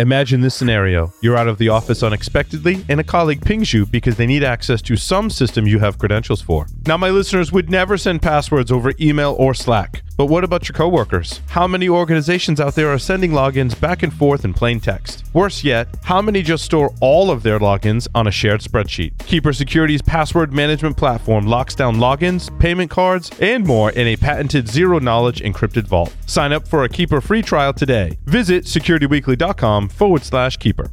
Imagine this scenario. You're out of the office unexpectedly, and a colleague pings you because they need access to some system you have credentials for. Now, my listeners would never send passwords over email or Slack. But what about your coworkers? How many organizations out there are sending logins back and forth in plain text? Worse yet, how many just store all of their logins on a shared spreadsheet? Keeper Security's password management platform locks down logins, payment cards, and more in a patented zero knowledge encrypted vault. Sign up for a Keeper free trial today. Visit securityweekly.com forward slash keeper.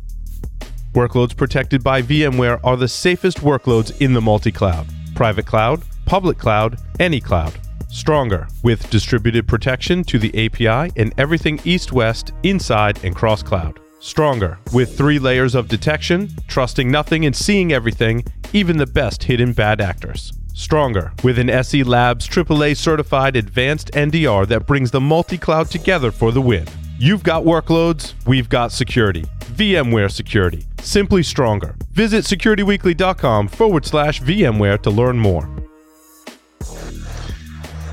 Workloads protected by VMware are the safest workloads in the multi cloud, private cloud, public cloud, any cloud. Stronger, with distributed protection to the API and everything east west, inside, and cross cloud. Stronger, with three layers of detection, trusting nothing and seeing everything, even the best hidden bad actors. Stronger, with an SE Labs AAA certified advanced NDR that brings the multi cloud together for the win. You've got workloads, we've got security. VMware Security. Simply stronger. Visit securityweekly.com forward slash VMware to learn more.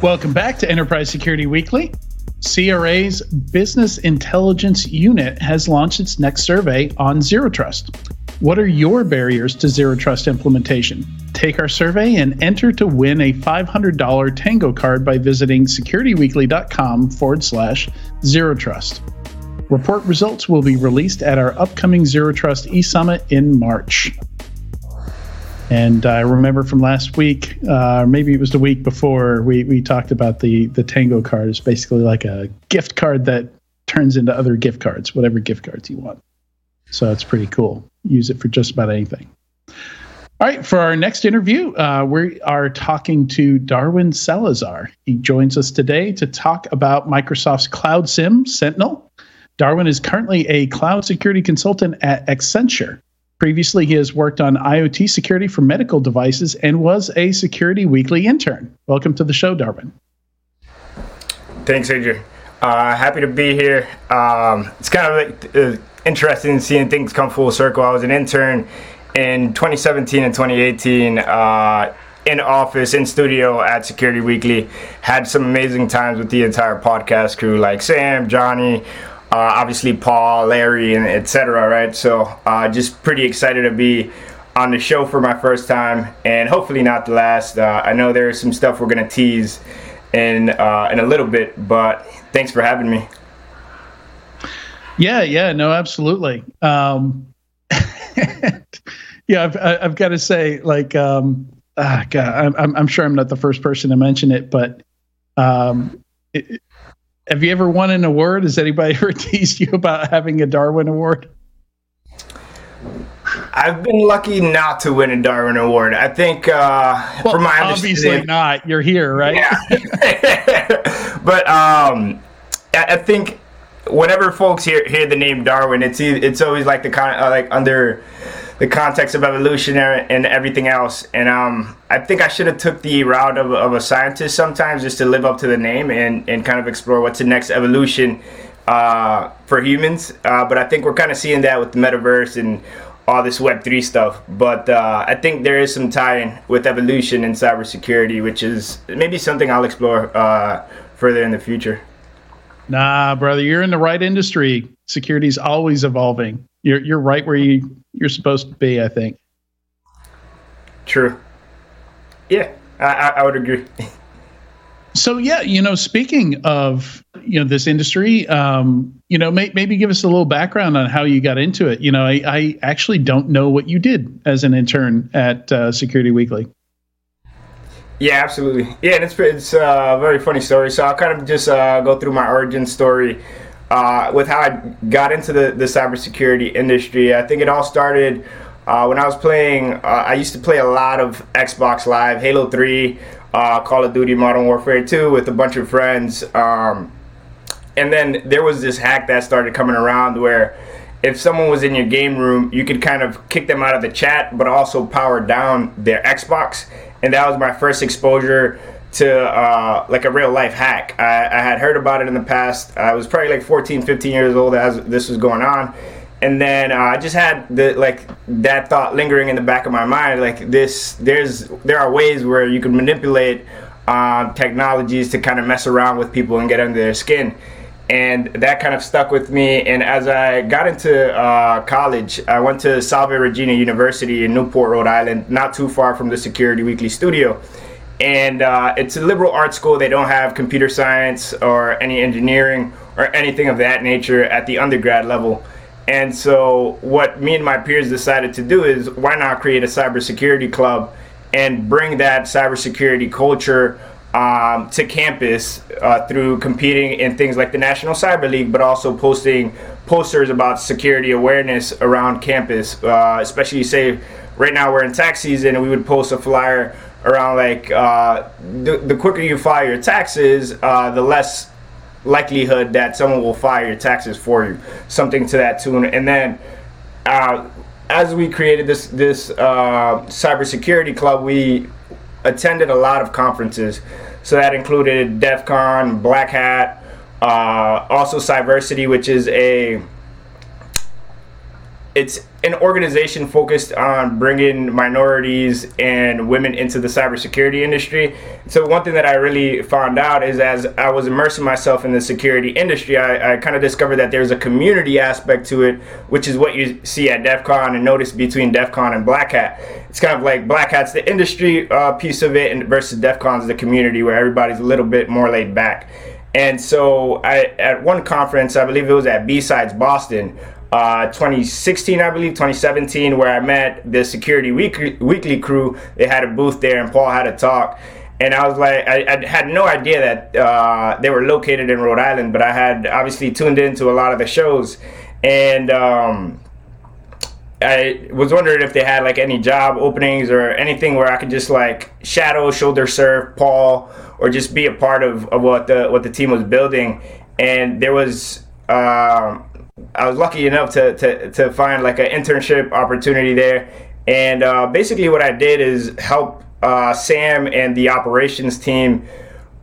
Welcome back to Enterprise Security Weekly. CRA's Business Intelligence Unit has launched its next survey on Zero Trust. What are your barriers to Zero Trust implementation? Take our survey and enter to win a $500 Tango card by visiting securityweekly.com forward slash Zero Trust. Report results will be released at our upcoming Zero Trust e Summit in March. And I remember from last week, uh, maybe it was the week before, we, we talked about the the Tango card. It's basically like a gift card that turns into other gift cards, whatever gift cards you want. So it's pretty cool. Use it for just about anything. All right, for our next interview, uh, we are talking to Darwin Salazar. He joins us today to talk about Microsoft's Cloud SIEM Sentinel. Darwin is currently a cloud security consultant at Accenture. Previously, he has worked on IoT security for medical devices and was a Security Weekly intern. Welcome to the show, Darwin. Thanks, Adrian. Uh, happy to be here. Um, it's kind of uh, interesting seeing things come full circle. I was an intern in 2017 and 2018 uh, in office, in studio at Security Weekly. Had some amazing times with the entire podcast crew, like Sam, Johnny, uh, obviously Paul, Larry, and etc. Right, so uh, just pretty excited to be on the show for my first time, and hopefully not the last. Uh, I know there's some stuff we're gonna tease in uh, in a little bit, but thanks for having me. Yeah, yeah, no, absolutely. Um, yeah, I've, I've got to say, like, um, ah, God, I'm, I'm sure I'm not the first person to mention it, but um, it, have you ever won an award? Has anybody ever teased you about having a Darwin Award? I've been lucky not to win a Darwin Award. I think, uh, well, from my obviously not. You're here, right? Yeah. but um, I, think whenever folks hear hear the name Darwin, it's it's always like the kind uh, like under the context of evolution and everything else. And um, I think I should have took the route of, of, a scientist sometimes just to live up to the name and, and kind of explore what's the next evolution uh, for humans. Uh, but I think we're kind of seeing that with the metaverse and all this Web3 stuff. But uh, I think there is some tie-in with evolution and cybersecurity, which is maybe something I'll explore uh, further in the future. Nah, brother, you're in the right industry. Security's always evolving. You're you're right where you you're supposed to be. I think. True. Yeah, I, I would agree. so yeah, you know, speaking of you know this industry, um, you know, may, maybe give us a little background on how you got into it. You know, I, I actually don't know what you did as an intern at uh, Security Weekly. Yeah, absolutely. Yeah, and it's it's uh, a very funny story. So I'll kind of just uh, go through my origin story uh, with how I got into the, the cybersecurity industry. I think it all started uh, when I was playing. Uh, I used to play a lot of Xbox Live, Halo 3, uh, Call of Duty Modern Warfare 2 with a bunch of friends. Um, and then there was this hack that started coming around where if someone was in your game room, you could kind of kick them out of the chat, but also power down their Xbox. And that was my first exposure to uh, like a real life hack. I, I, had heard about it in the past. I was probably like 14, 15 years old as this was going on. And then uh, I just had the like that thought lingering in the back of my mind. Like this, there's there are ways where you can manipulate um, technologies to kind of mess around with people and get under their skin. and that kind of stuck with me. And as I got into uh, college, I went to Salve Regina University in Newport, Rhode Island, not too far from the Security Weekly studio. And uh, it's a liberal arts school. They don't have computer science or any engineering or anything of that nature at the undergrad level. And so, what me and my peers decided to do is why not create a cybersecurity club and bring that cybersecurity culture um, to campus uh, through competing in things like the National Cyber League, but also posting posters about security awareness around campus. Uh, especially, say, right now we're in tax season, and we would post a flyer around like uh, the, the quicker you file your taxes, uh, the less likelihood that someone will file your taxes for you, something to that tune. And then uh, as we created this this uh, cybersecurity club, we attended a lot of conferences. So that included DEF CON, Black Hat, uh, also Cyversity, which is a it's an organization focused on bringing minorities and women into the cybersecurity industry. So one thing that I really found out is as I was immersing myself in the security industry, I, I kind of discovered that there's a community aspect to it, which is what you see at DEF CON and notice between DEF CON and Black Hat. It's kind of like Black Hat's the industry uh, piece of it, and versus DEF CON's the community where everybody's a little bit more laid back. And so I, at one conference, I believe it was at B-Sides Boston, uh, 2016, I believe, 2017, where I met the Security Weekly, Weekly crew. They had a booth there, and Paul had a talk. And I was like, I, I had no idea that uh, they were located in Rhode Island, but I had obviously tuned into a lot of the shows. And um, I was wondering if they had like any job openings or anything where I could just like shadow, shoulder surf Paul, or just be a part of, of what the what the team was building. And there was um, I was lucky enough to, to, to find like an internship opportunity there. And uh, basically, what I did is help uh, Sam and the operations team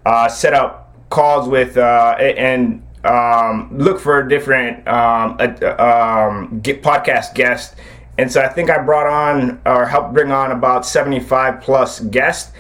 uh, set up calls with uh, and um, look for different um, um, podcast guests. And so I think I brought on or helped bring on about 75 plus guests.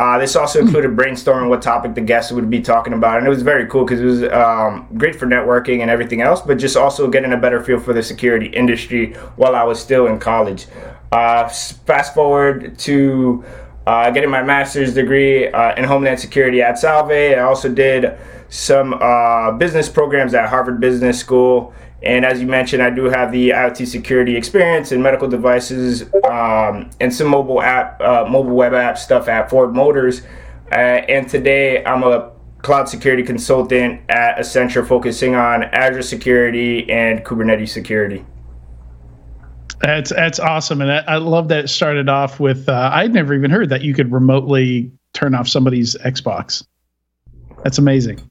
Uh, this also included brainstorming what topic the guests would be talking about, and it was very cool because it was um, great for networking and everything else, but just also getting a better feel for the security industry while I was still in college. Uh, fast forward to uh, getting my master's degree uh, in Homeland Security at Salve. I also did some uh, business programs at Harvard Business School and as you mentioned, I do have the IoT security experience in medical devices um, and some mobile app, uh, mobile web app stuff at Ford Motors. Uh, and today I'm a cloud security consultant at Accenture, focusing on Azure security and Kubernetes security. That's that's awesome, and I, I love that it started off with. Uh, I'd never even heard that you could remotely turn off somebody's Xbox. That's amazing.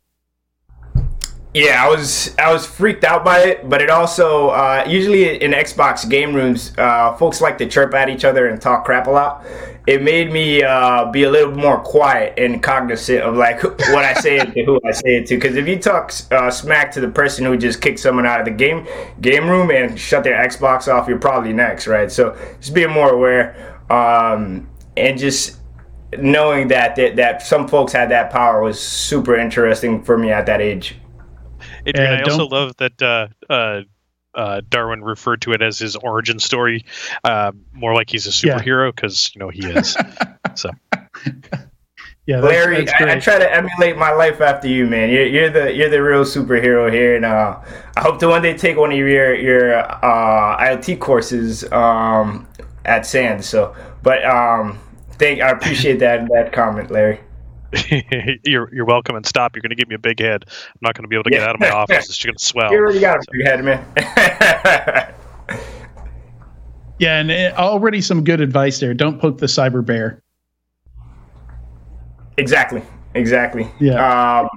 Yeah, I was I was freaked out by it, but it also uh, usually in Xbox game rooms, uh, folks like to chirp at each other and talk crap a lot. It made me uh, be a little more quiet and cognizant of like what I say to who I say it to. Because if you talk uh, smack to the person who just kicked someone out of the game game room and shut their Xbox off, you're probably next, right? So just being more aware um, and just knowing that, that that some folks had that power was super interesting for me at that age. Adrian, I also love that uh, uh, uh, Darwin referred to it as his origin story, uh, more like he's a superhero because yeah. you know he is. so. Yeah, that's, Larry, that's I, I, try to emulate my life after you, man. You're, you're the you're the real superhero here, and uh, I hope to one day take one of your your uh, IoT courses um, at SANS. So, but um, thank I appreciate that that comment, Larry. you're you're welcome and stop. You're going to give me a big head. I'm not going to be able to get out of my office. It's going to swell. You already got a big head, man. yeah, and it, already some good advice there. Don't poke the cyber bear. Exactly. Exactly. Yeah. Um,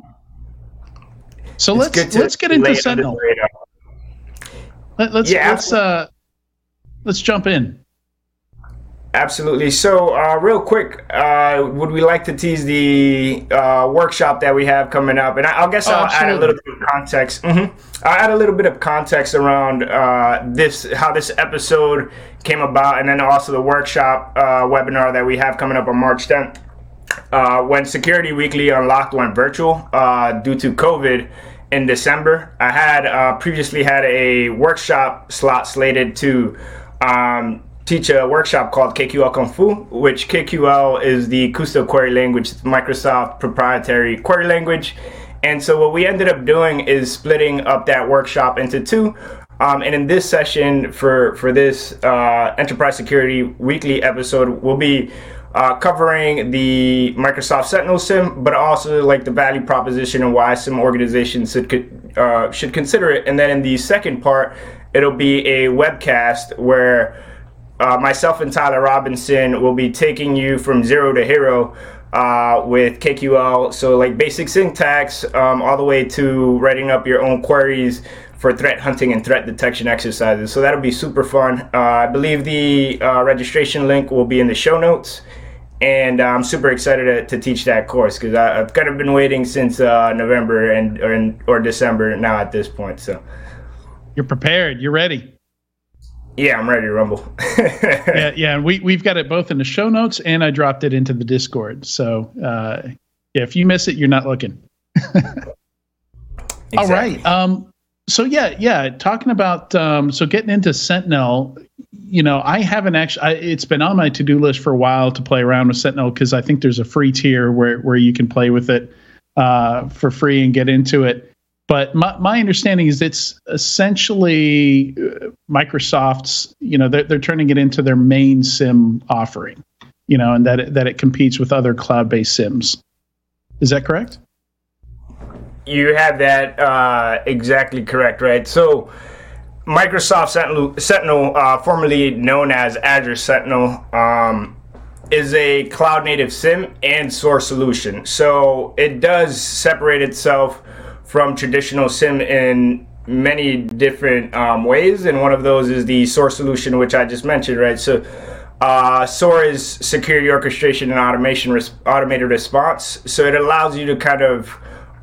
so let's let's get into Sentinel. Let, let's yeah, let's uh let's jump in. Absolutely. So, uh, real quick, uh, would we like to tease the uh, workshop that we have coming up? And I, I guess oh, I'll add a little bit of context. Mm-hmm. I'll add a little bit of context around uh, this, how this episode came about, and then also the workshop uh, webinar that we have coming up on March 10th. Uh, when Security Weekly Unlocked went virtual due to COVID, in December. I had uh, previously had a workshop slot slated to um, teach a workshop called KQL Kung Fu, which KQL is the Kusto query language, Microsoft proprietary query language. And so what we ended up doing is splitting up that workshop into two. Um, and in this session for for this uh, enterprise security weekly episode, we'll be uh, covering the Microsoft Sentinel SIEM, but also like the value proposition and why some organizations should uh, should consider it. And then in the second part, it'll be a webcast where uh, myself and Tyler Robinson will be taking you from zero to hero uh, with KQL. So like basic syntax, um, all the way to writing up your own queries for threat hunting and threat detection exercises. So that'll be super fun. Uh, I believe the uh, registration link will be in the show notes and uh, I'm super excited to, to teach that course because I've kind of been waiting since uh, November and or, or December now at this point. So you're prepared. You're ready. Yeah, I'm ready to rumble. yeah, yeah. We we've got it both in the show notes and I dropped it into the Discord. So uh, yeah, if you miss it, you're not looking. exactly. All right. Um, so yeah, yeah. Talking about um, so getting into Sentinel, you know, I haven't actually. I, it's been on my to do list for a while to play around with Sentinel because I think there's a free tier where where you can play with it uh, for free and get into it. But my, my understanding is it's essentially uh, Microsoft's. You know, they're they're turning it into their main SIEM offering. You know, and that it, that it competes with other cloud-based SIEMs. Is that correct? You have that uh, exactly correct, right? So Microsoft Sentinel, Sentinel uh, formerly known as Azure Sentinel, um, is a cloud native SIEM and SOAR solution. So it does separate itself from traditional SIEM in many different um, ways, and one of those is the SOAR solution, which I just mentioned, right? So uh, SOAR is security orchestration and automation res- automated response. So it allows you to kind of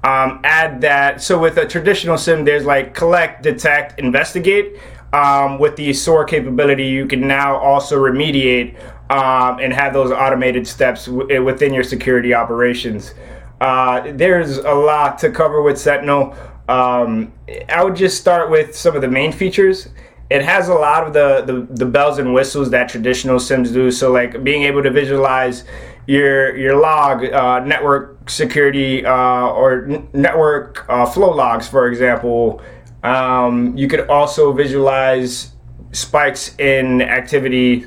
um, add that. So with a traditional sim, there's like collect, detect, investigate. Um, with the SOAR capability, you can now also remediate um, and have those automated steps w- within your security operations. Uh, there's a lot to cover with Sentinel. Um, I would just start with some of the main features. It has a lot of the, the, the bells and whistles that traditional SIEMs do. So, like being able to visualize your your log uh, network security uh, or n- network uh, flow logs, for example. Um, you could also visualize spikes in activity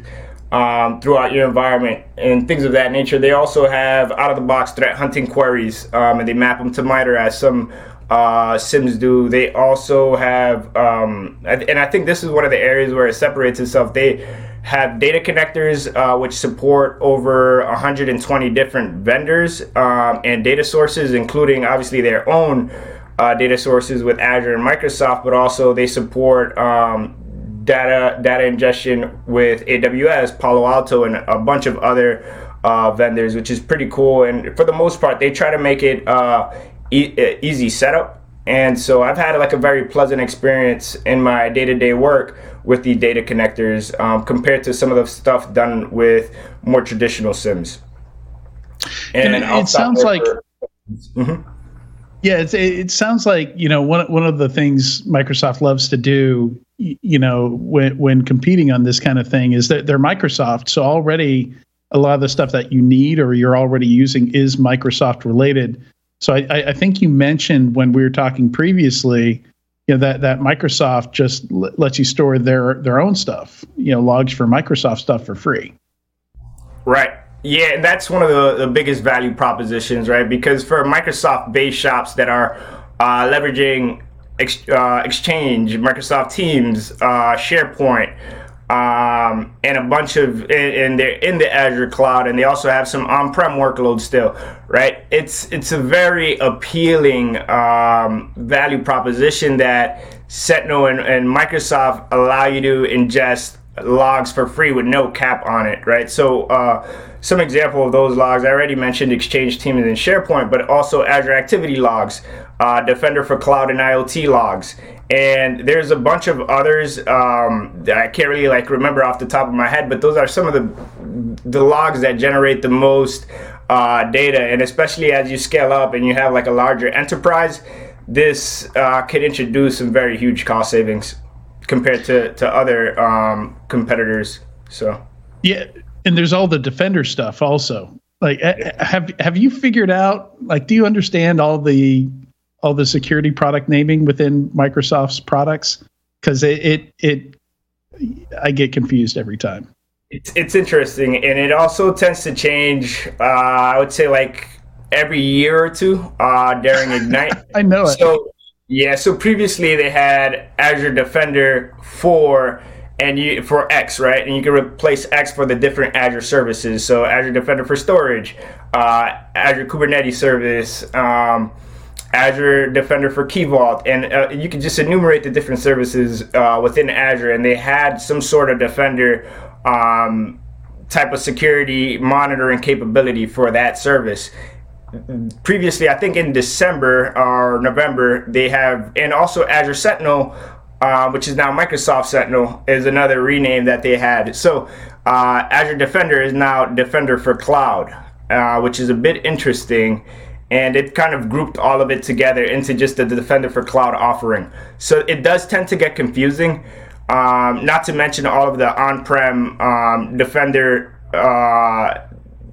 um, throughout your environment and things of that nature. They also have out of the box threat hunting queries um, and they map them to MITRE as some uh, SIEMs do. They also have, um, and I think this is one of the areas where it separates itself. They have data connectors uh, which support over 120 different vendors um, and data sources, including obviously their own uh, data sources with Azure and Microsoft, but also they support um, data data ingestion with AWS, Palo Alto, and a bunch of other uh, vendors, which is pretty cool. And for the most part, they try to make it uh, e- easy setup and so I've had like a very pleasant experience in my day to day work with the data connectors um, compared to some of the stuff done with more traditional SIEMs. And, and it sounds like. Mm-hmm. Yeah, it, it sounds like you know one one of the things Microsoft loves to do, you know, when when competing on this kind of thing is that they're Microsoft, so already a lot of the stuff that you need or you're already using is Microsoft related. So I, I think you mentioned when we were talking previously, you know that that Microsoft just l- lets you store their their own stuff, you know, logs for Microsoft stuff for free. Right. Yeah, that's one of the, the biggest value propositions, right? Because for Microsoft-based shops that are uh, leveraging ex- uh, Exchange, Microsoft Teams, uh, SharePoint, um, and a bunch of and they're in the Azure cloud, and they also have some on-prem workloads still, right? It's it's a very appealing um, value proposition that Sentinel and, and Microsoft allow you to ingest logs for free with no cap on it, right? So uh, some example of those logs, I already mentioned Exchange Teams and SharePoint, but also Azure Activity Logs, uh, Defender for Cloud and IoT Logs, and there's a bunch of others um, that I can't really like remember off the top of my head, but those are some of the the logs that generate the most uh, data, and especially as you scale up and you have like a larger enterprise, this uh, could introduce some very huge cost savings compared to to other um, competitors. So yeah, and there's all the defender stuff also. Like, have have you figured out? Like, do you understand all the all the security product naming within Microsoft's products? Because it, it it I get confused every time. It's, it's interesting, and it also tends to change. Uh, I would say like every year or two uh, during Ignite. I know it. So yeah, so previously they had Azure Defender for and you for X, right? And you can replace X for the different Azure services. So Azure Defender for storage, uh, Azure Kubernetes service, um, Azure Defender for Key Vault, and uh, you can just enumerate the different services uh, within Azure. And they had some sort of Defender um, type of security monitoring capability for that service previously, I think in December or November, they have, and also Azure Sentinel, uh, which is now Microsoft Sentinel, is another rename that they had. So uh, Azure Defender is now Defender for Cloud, uh, which is a bit interesting. And it kind of grouped all of it together into just the Defender for Cloud offering. So it does tend to get confusing. Um, not to mention all of the on-prem um, Defender uh,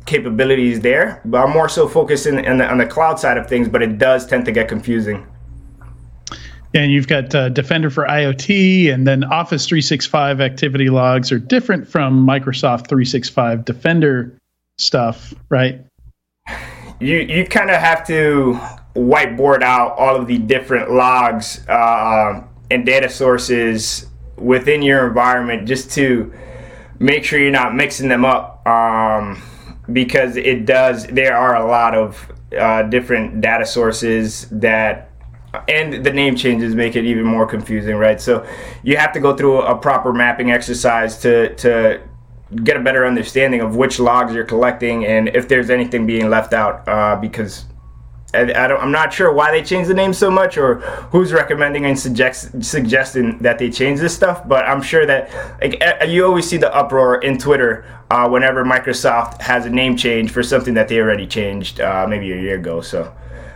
capabilities there, but I'm more so focused in, in the, on the cloud side of things. But it does tend to get confusing. And you've got uh, Defender for IoT, and then Office 365 activity logs are different from Microsoft 365 Defender stuff, right? You you kind of have to whiteboard out all of the different logs uh, and data sources within your environment just to make sure you're not mixing them up. Um, because it does. There are a lot of uh, different data sources that, and the name changes make it even more confusing, right? So you have to go through a proper mapping exercise to to get a better understanding of which logs you're collecting and if there's anything being left out, uh, because I, am not sure why they changed the name so much or who's recommending and suggest, suggesting that they change this stuff. But I'm sure that like you always see the uproar in Twitter uh, whenever Microsoft has a name change for something that they already changed uh, maybe a year ago. So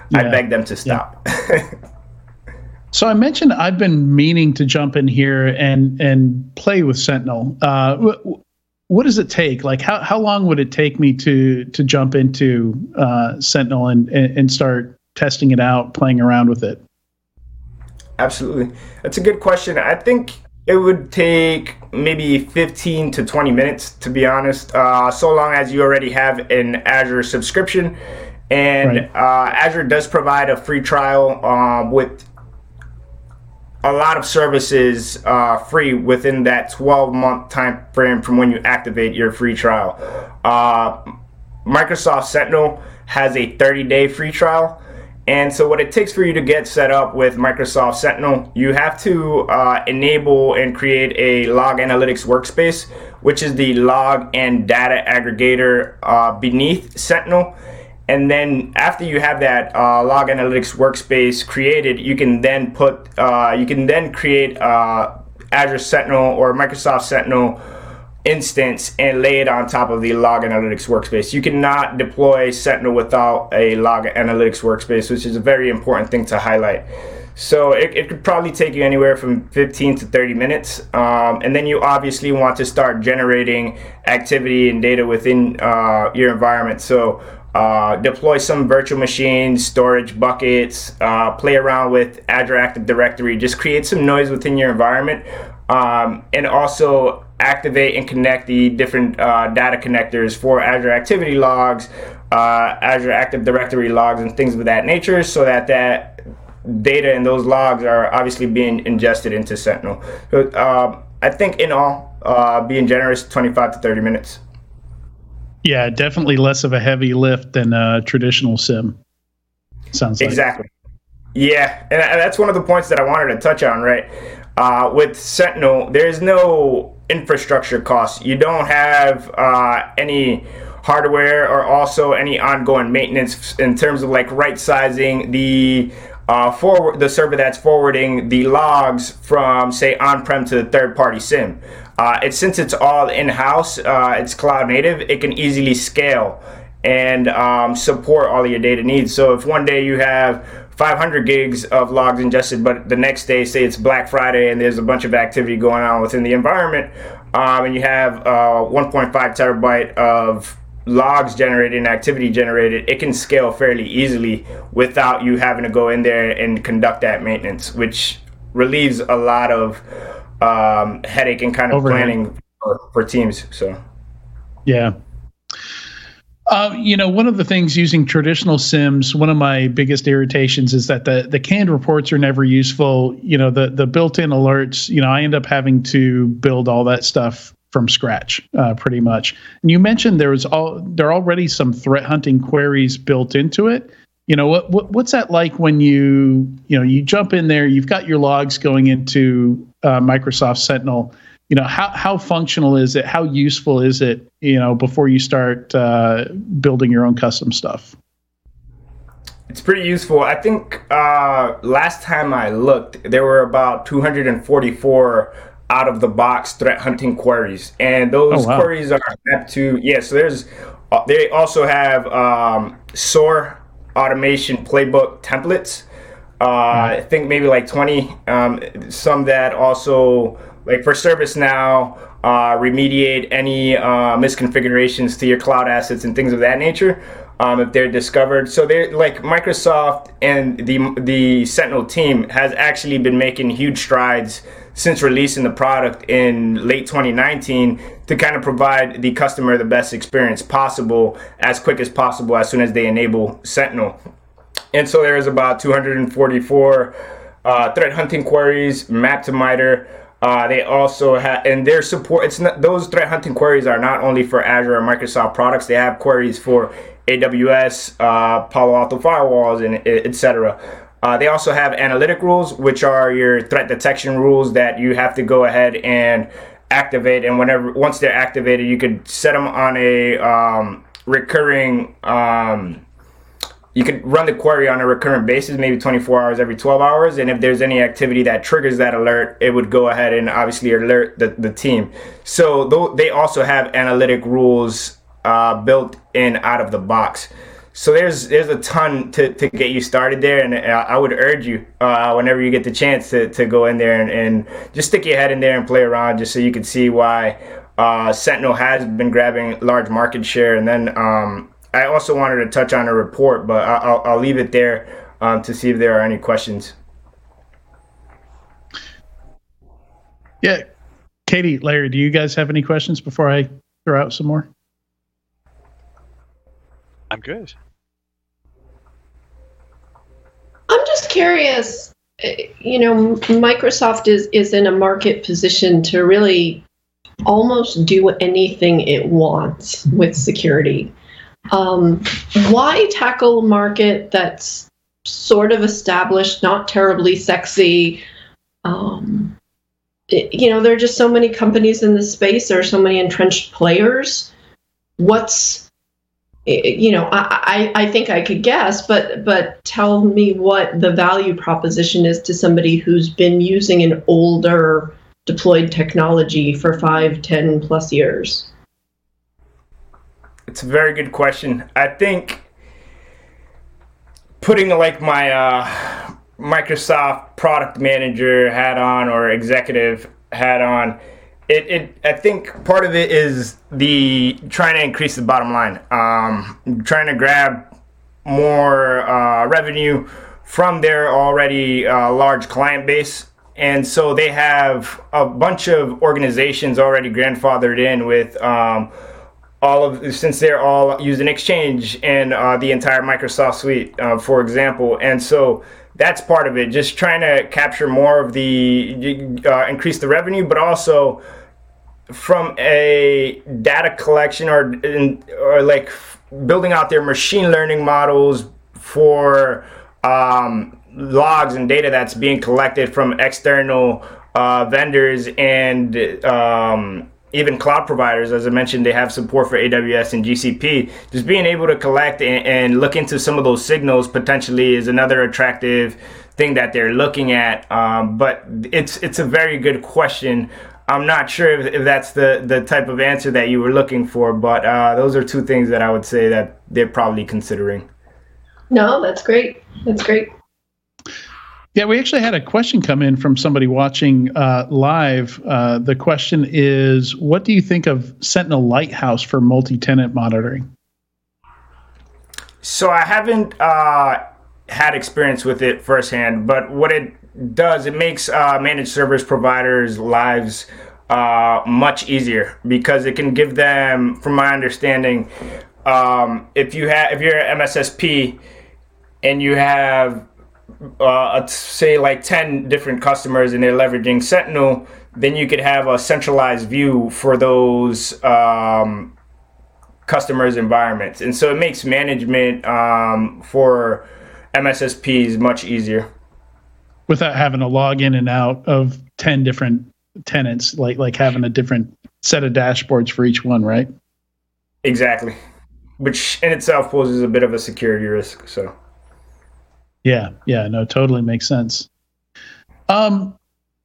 yeah. I beg them to stop. Yeah. so I mentioned I've been meaning to jump in here and and play with Sentinel. Uh, what does it take? Like how, how long would it take me to to jump into uh, Sentinel and, and start testing it out, playing around with it? Absolutely, that's a good question. I think it would take maybe 15 to 20 minutes, to be honest. Uh, so long as you already have an Azure subscription, and right. uh, Azure does provide a free trial um, with a lot of services uh, free within that 12 month time frame from when you activate your free trial. Uh, Microsoft Sentinel has a 30 day free trial. And so, what it takes for you to get set up with Microsoft Sentinel, you have to uh, enable and create a log analytics workspace, which is the log and data aggregator uh, beneath Sentinel. And then after you have that uh, log analytics workspace created, you can then put uh, you can then create uh, Azure Sentinel or Microsoft Sentinel instance and lay it on top of the log analytics workspace. You cannot deploy Sentinel without a log analytics workspace, which is a very important thing to highlight. So it, it could probably take you anywhere from 15 to 30 minutes. Um, and then you obviously want to start generating activity and data within uh, your environment. So uh, deploy some virtual machines, storage buckets, uh, play around with Azure Active Directory, just create some noise within your environment, um, and also activate and connect the different uh, data connectors for Azure Activity Logs, uh, Azure Active Directory logs, and things of that nature, so that that data and those logs are obviously being ingested into Sentinel. Uh, I think in all, being generous, 25 to 30 minutes. Yeah, definitely less of a heavy lift than a traditional SIEM. Sounds like. Exactly. Yeah, and that's one of the points that I wanted to touch on, right? Uh, with Sentinel, there's no infrastructure costs. You don't have uh, any hardware or also any ongoing maintenance in terms of like right sizing the uh, forward the server that's forwarding the logs from say on-prem to the third-party SIEM. Uh, it, since it's all in-house, uh, it's cloud native, it can easily scale and um, support all your data needs. So if one day you have 500 gigs of logs ingested, but the next day, say it's Black Friday and there's a bunch of activity going on within the environment, um, and you have uh, 1.5 terabyte of logs generated and activity generated, it can scale fairly easily without you having to go in there and conduct that maintenance, which relieves a lot of um, headache and kind of Overhead. planning for, for teams. So, yeah. Uh, you know, one of the things using traditional SIEMs, one of my biggest irritations is that the the canned reports are never useful. You know, the the built-in alerts. You know, I end up having to build all that stuff from scratch, uh, pretty much. And you mentioned there was all there are already some threat hunting queries built into it. You know, what, what what's that like when you you know you jump in there? You've got your logs going into uh, Microsoft Sentinel you know how how functional is it? How useful is it you know before you start uh, building your own custom stuff? It's pretty useful. I think uh, last time i looked there were about 244 out of the box threat hunting queries. And those oh, wow. queries are mapped to yeah so there's uh, they also have um, SOAR automation playbook templates uh, i think maybe like 20 um, some that also like for ServiceNow, uh, remediate any uh, misconfigurations to your cloud assets and things of that nature um, if they're discovered. So they're like Microsoft and the the Sentinel team has actually been making huge strides since releasing the product in late 2019 to kind of provide the customer the best experience possible as quick as possible as soon as they enable Sentinel. And so there's about 244 uh, threat hunting queries mapped to MITRE. Uh, they also have, and their support. It's not those threat hunting queries are not only for Azure or Microsoft products. They have queries for AWS, uh, Palo Alto firewalls, and etc. Uh, they also have analytic rules, which are your threat detection rules that you have to go ahead and activate. And whenever once they're activated, you could set them on a um, recurring. Um, you could run the query on a recurrent basis, maybe 24 hours every 12 hours. And if there's any activity that triggers that alert, it would go ahead and obviously alert the, the team. So they also have analytic rules uh, built in out of the box. So there's there's a ton to, to get you started there, and I would urge you uh, whenever you get the chance to, to go in there and, and just stick your head in there and play around, just so you can see why uh, Sentinel has been grabbing large market share, and then um, I also wanted to touch on a report, but I'll, I'll leave it there um, to see if there are any questions. Yeah, Katie, Larry, do you guys have any questions before I throw out some more? I'm good. I'm just curious. Eh, you know, Microsoft is is in a market position to really almost do anything it wants with security. Um, why tackle a market that's sort of established, not terribly sexy? Um, it, you know, there are just so many companies in this space. There are so many entrenched players. What's you know, I, I, I think I could guess, but but tell me what the value proposition is to somebody who's been using an older deployed technology for five, ten plus years. It's a very good question. I think putting like my uh, Microsoft product manager hat on or executive hat on, it, it I think part of it is the trying to increase the bottom line, um, trying to grab more uh, revenue from their already uh, large client base. And so they have a bunch of organizations already grandfathered in with um, all of since they're all using Exchange and uh, the entire Microsoft suite, uh, for example, and so that's part of it. Just trying to capture more of the uh, increase the revenue, but also from a data collection or or like building out their machine learning models for um, logs and data that's being collected from external uh, vendors and um, even cloud providers, as I mentioned, they have support for AWS and GCP. Just being able to collect and, and look into some of those signals potentially is another attractive thing that they're looking at. Um, but it's it's a very good question. I'm not sure if, if, that's the, the type of answer that you were looking for, but uh, those are two things that I would say that they're probably considering. No, that's great. That's great. Yeah, we actually had a question come in from somebody watching uh, live. Uh, the question is, what do you think of Sentinel Lighthouse for multi-tenant monitoring? So I haven't uh, had experience with it firsthand, but what it does, it makes uh, managed service providers' lives uh, much easier because it can give them, from my understanding, um, if you have if you're an MSSP and you have uh, say like 10 different customers and they're leveraging Sentinel, then you could have a centralized view for those um, customers' environments. And so it makes management um, for MSSPs much easier. Without having to log in and out of 10 different tenants, like like having a different set of dashboards for each one, right? Exactly. Which in itself poses a bit of a security risk. So yeah, yeah, no, totally makes sense. Um,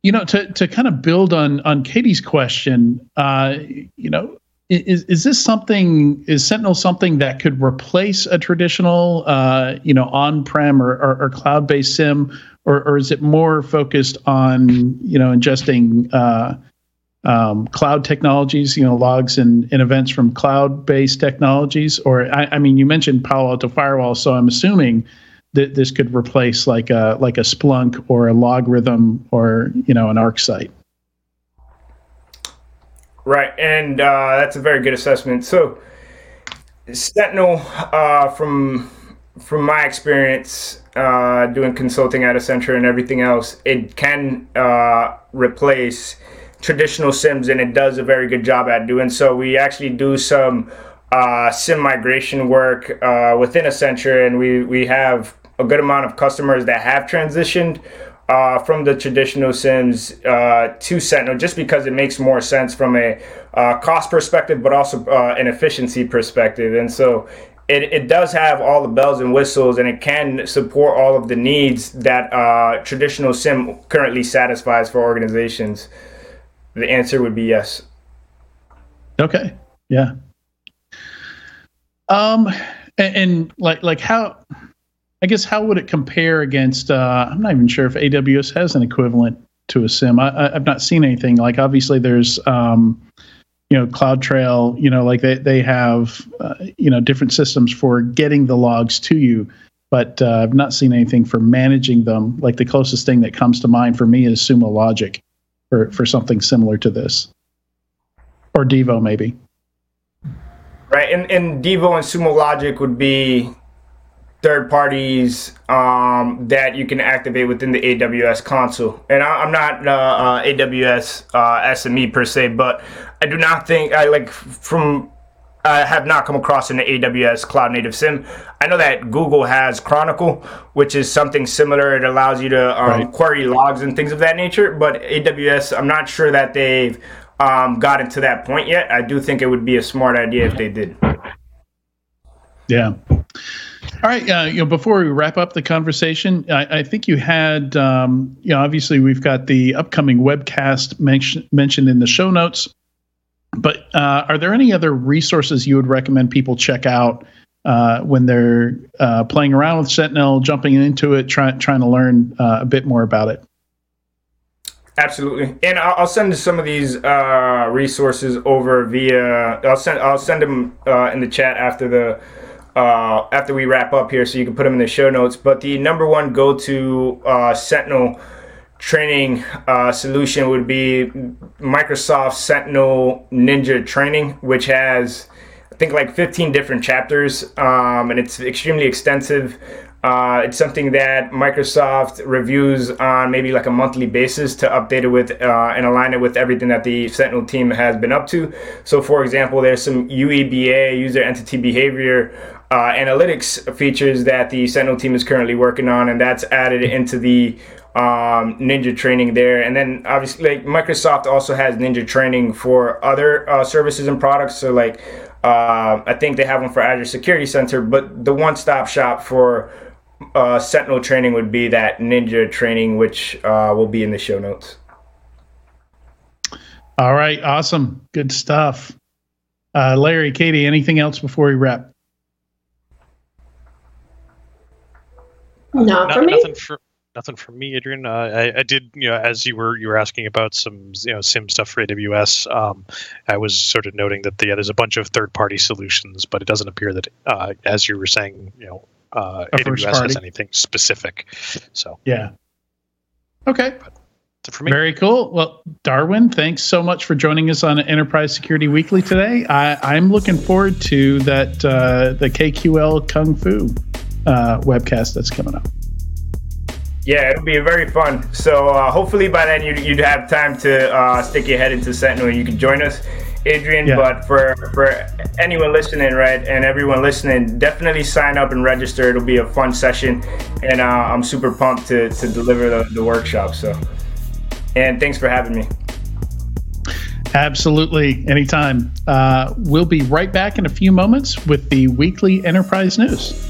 you know, to to kind of build on on Katie's question, uh, you know, is is this something? Is Sentinel something that could replace a traditional, uh, you know, on-prem or, or, or cloud-based SIEM, or, or is it more focused on you know ingesting uh, um, cloud technologies, you know, logs and, and events from cloud-based technologies? Or I, I mean, you mentioned Palo Alto Firewall, so I'm assuming that this could replace like a like a Splunk or a LogRhythm or you know an ArcSight. Right, and uh, that's a very good assessment. So, Sentinel, uh, from from my experience uh, doing consulting at Accenture and everything else, it can uh, replace traditional SIEMs and it does a very good job at doing so. We actually do some uh, SIEM migration work uh, within Accenture, and we we have a good amount of customers that have transitioned uh, from the traditional SIEMs uh, to Sentinel, just because it makes more sense from a uh, cost perspective, but also uh, an efficiency perspective. And so it, it does have all the bells and whistles, and it can support all of the needs that uh, traditional SIEM currently satisfies for organizations. The answer would be yes. Okay. Yeah. Um, and, and like like how I guess how would it compare against? Uh, I'm not even sure if AWS has an equivalent to a SIEM. I, have not seen anything. Like obviously there's, um, you know, CloudTrail. You know, like they they have, uh, you know, different systems for getting the logs to you. But uh, I've not seen anything for managing them. Like the closest thing that comes to mind for me is Sumo Logic, for for something similar to this, or Devo maybe. Right, and, and Devo and Sumo Logic would be third parties um, that you can activate within the AWS console. And I, am not uh, uh, AWS uh, SME per se, but I do not think I like from. I have not come across an AWS cloud native SIEM. I know that Google has Chronicle, which is something similar. It allows you to um, right. query logs and things of that nature. But AWS, I'm not sure that they've um, gotten to that point yet. I do think it would be a smart idea if they did. Yeah. All right. Uh, you know, before we wrap up the conversation, I, I think you had, um, you know, obviously we've got the upcoming webcast mention, mentioned in the show notes. But uh, are there any other resources you would recommend people check out uh, when they're uh, playing around with Sentinel, jumping into it, trying trying to learn uh, a bit more about it? Absolutely, and I'll, send some of these uh, resources over via. I'll send I'll send them in the chat after the uh, after we wrap up here, so you can put them in the show notes. But the number one go to uh, Sentinel training uh, solution would be Microsoft Sentinel Ninja Training, which has I think like 15 different chapters, um, and it's extremely extensive. Uh, it's something that Microsoft reviews on maybe like a monthly basis to update it with uh, and align it with everything that the Sentinel team has been up to. So, for example, there's some UEBA, user entity behavior uh, analytics features that the Sentinel team is currently working on, and that's added into the um, Ninja training there. And then obviously, like Microsoft also has Ninja training for other uh, services and products. So like, uh, I think they have one for Azure Security Center, but the one-stop shop for uh, Sentinel training would be that Ninja training, which uh, will be in the show notes. All right, awesome, good stuff. Uh, Larry, Katie, anything else before we wrap? Not, for me. Nothing for, nothing from me, Adrian. Uh, I, I, did, you know, as you were you were asking about some, you know, SIEM stuff for AWS. Um, I was sort of noting that the, yeah, there's a bunch of third-party solutions, but it doesn't appear that, uh, as you were saying, you know, uh, AWS has anything specific. So yeah, okay. Very cool. Well, Darwin, thanks so much for joining us on Enterprise Security Weekly today. I, am looking forward to that uh, the KQL Kung Fu uh, webcast that's coming up. Yeah, it'll be very fun. So uh, hopefully by then you'd, you'd have time to uh, stick your head into Sentinel and you can join us, Adrian. Yeah. But for for anyone listening, right, and everyone listening, definitely sign up and register. It'll be a fun session, and uh, I'm super pumped to to deliver the, the workshop. So, and thanks for having me. Absolutely, anytime. Uh, we'll be right back in a few moments with the weekly enterprise news.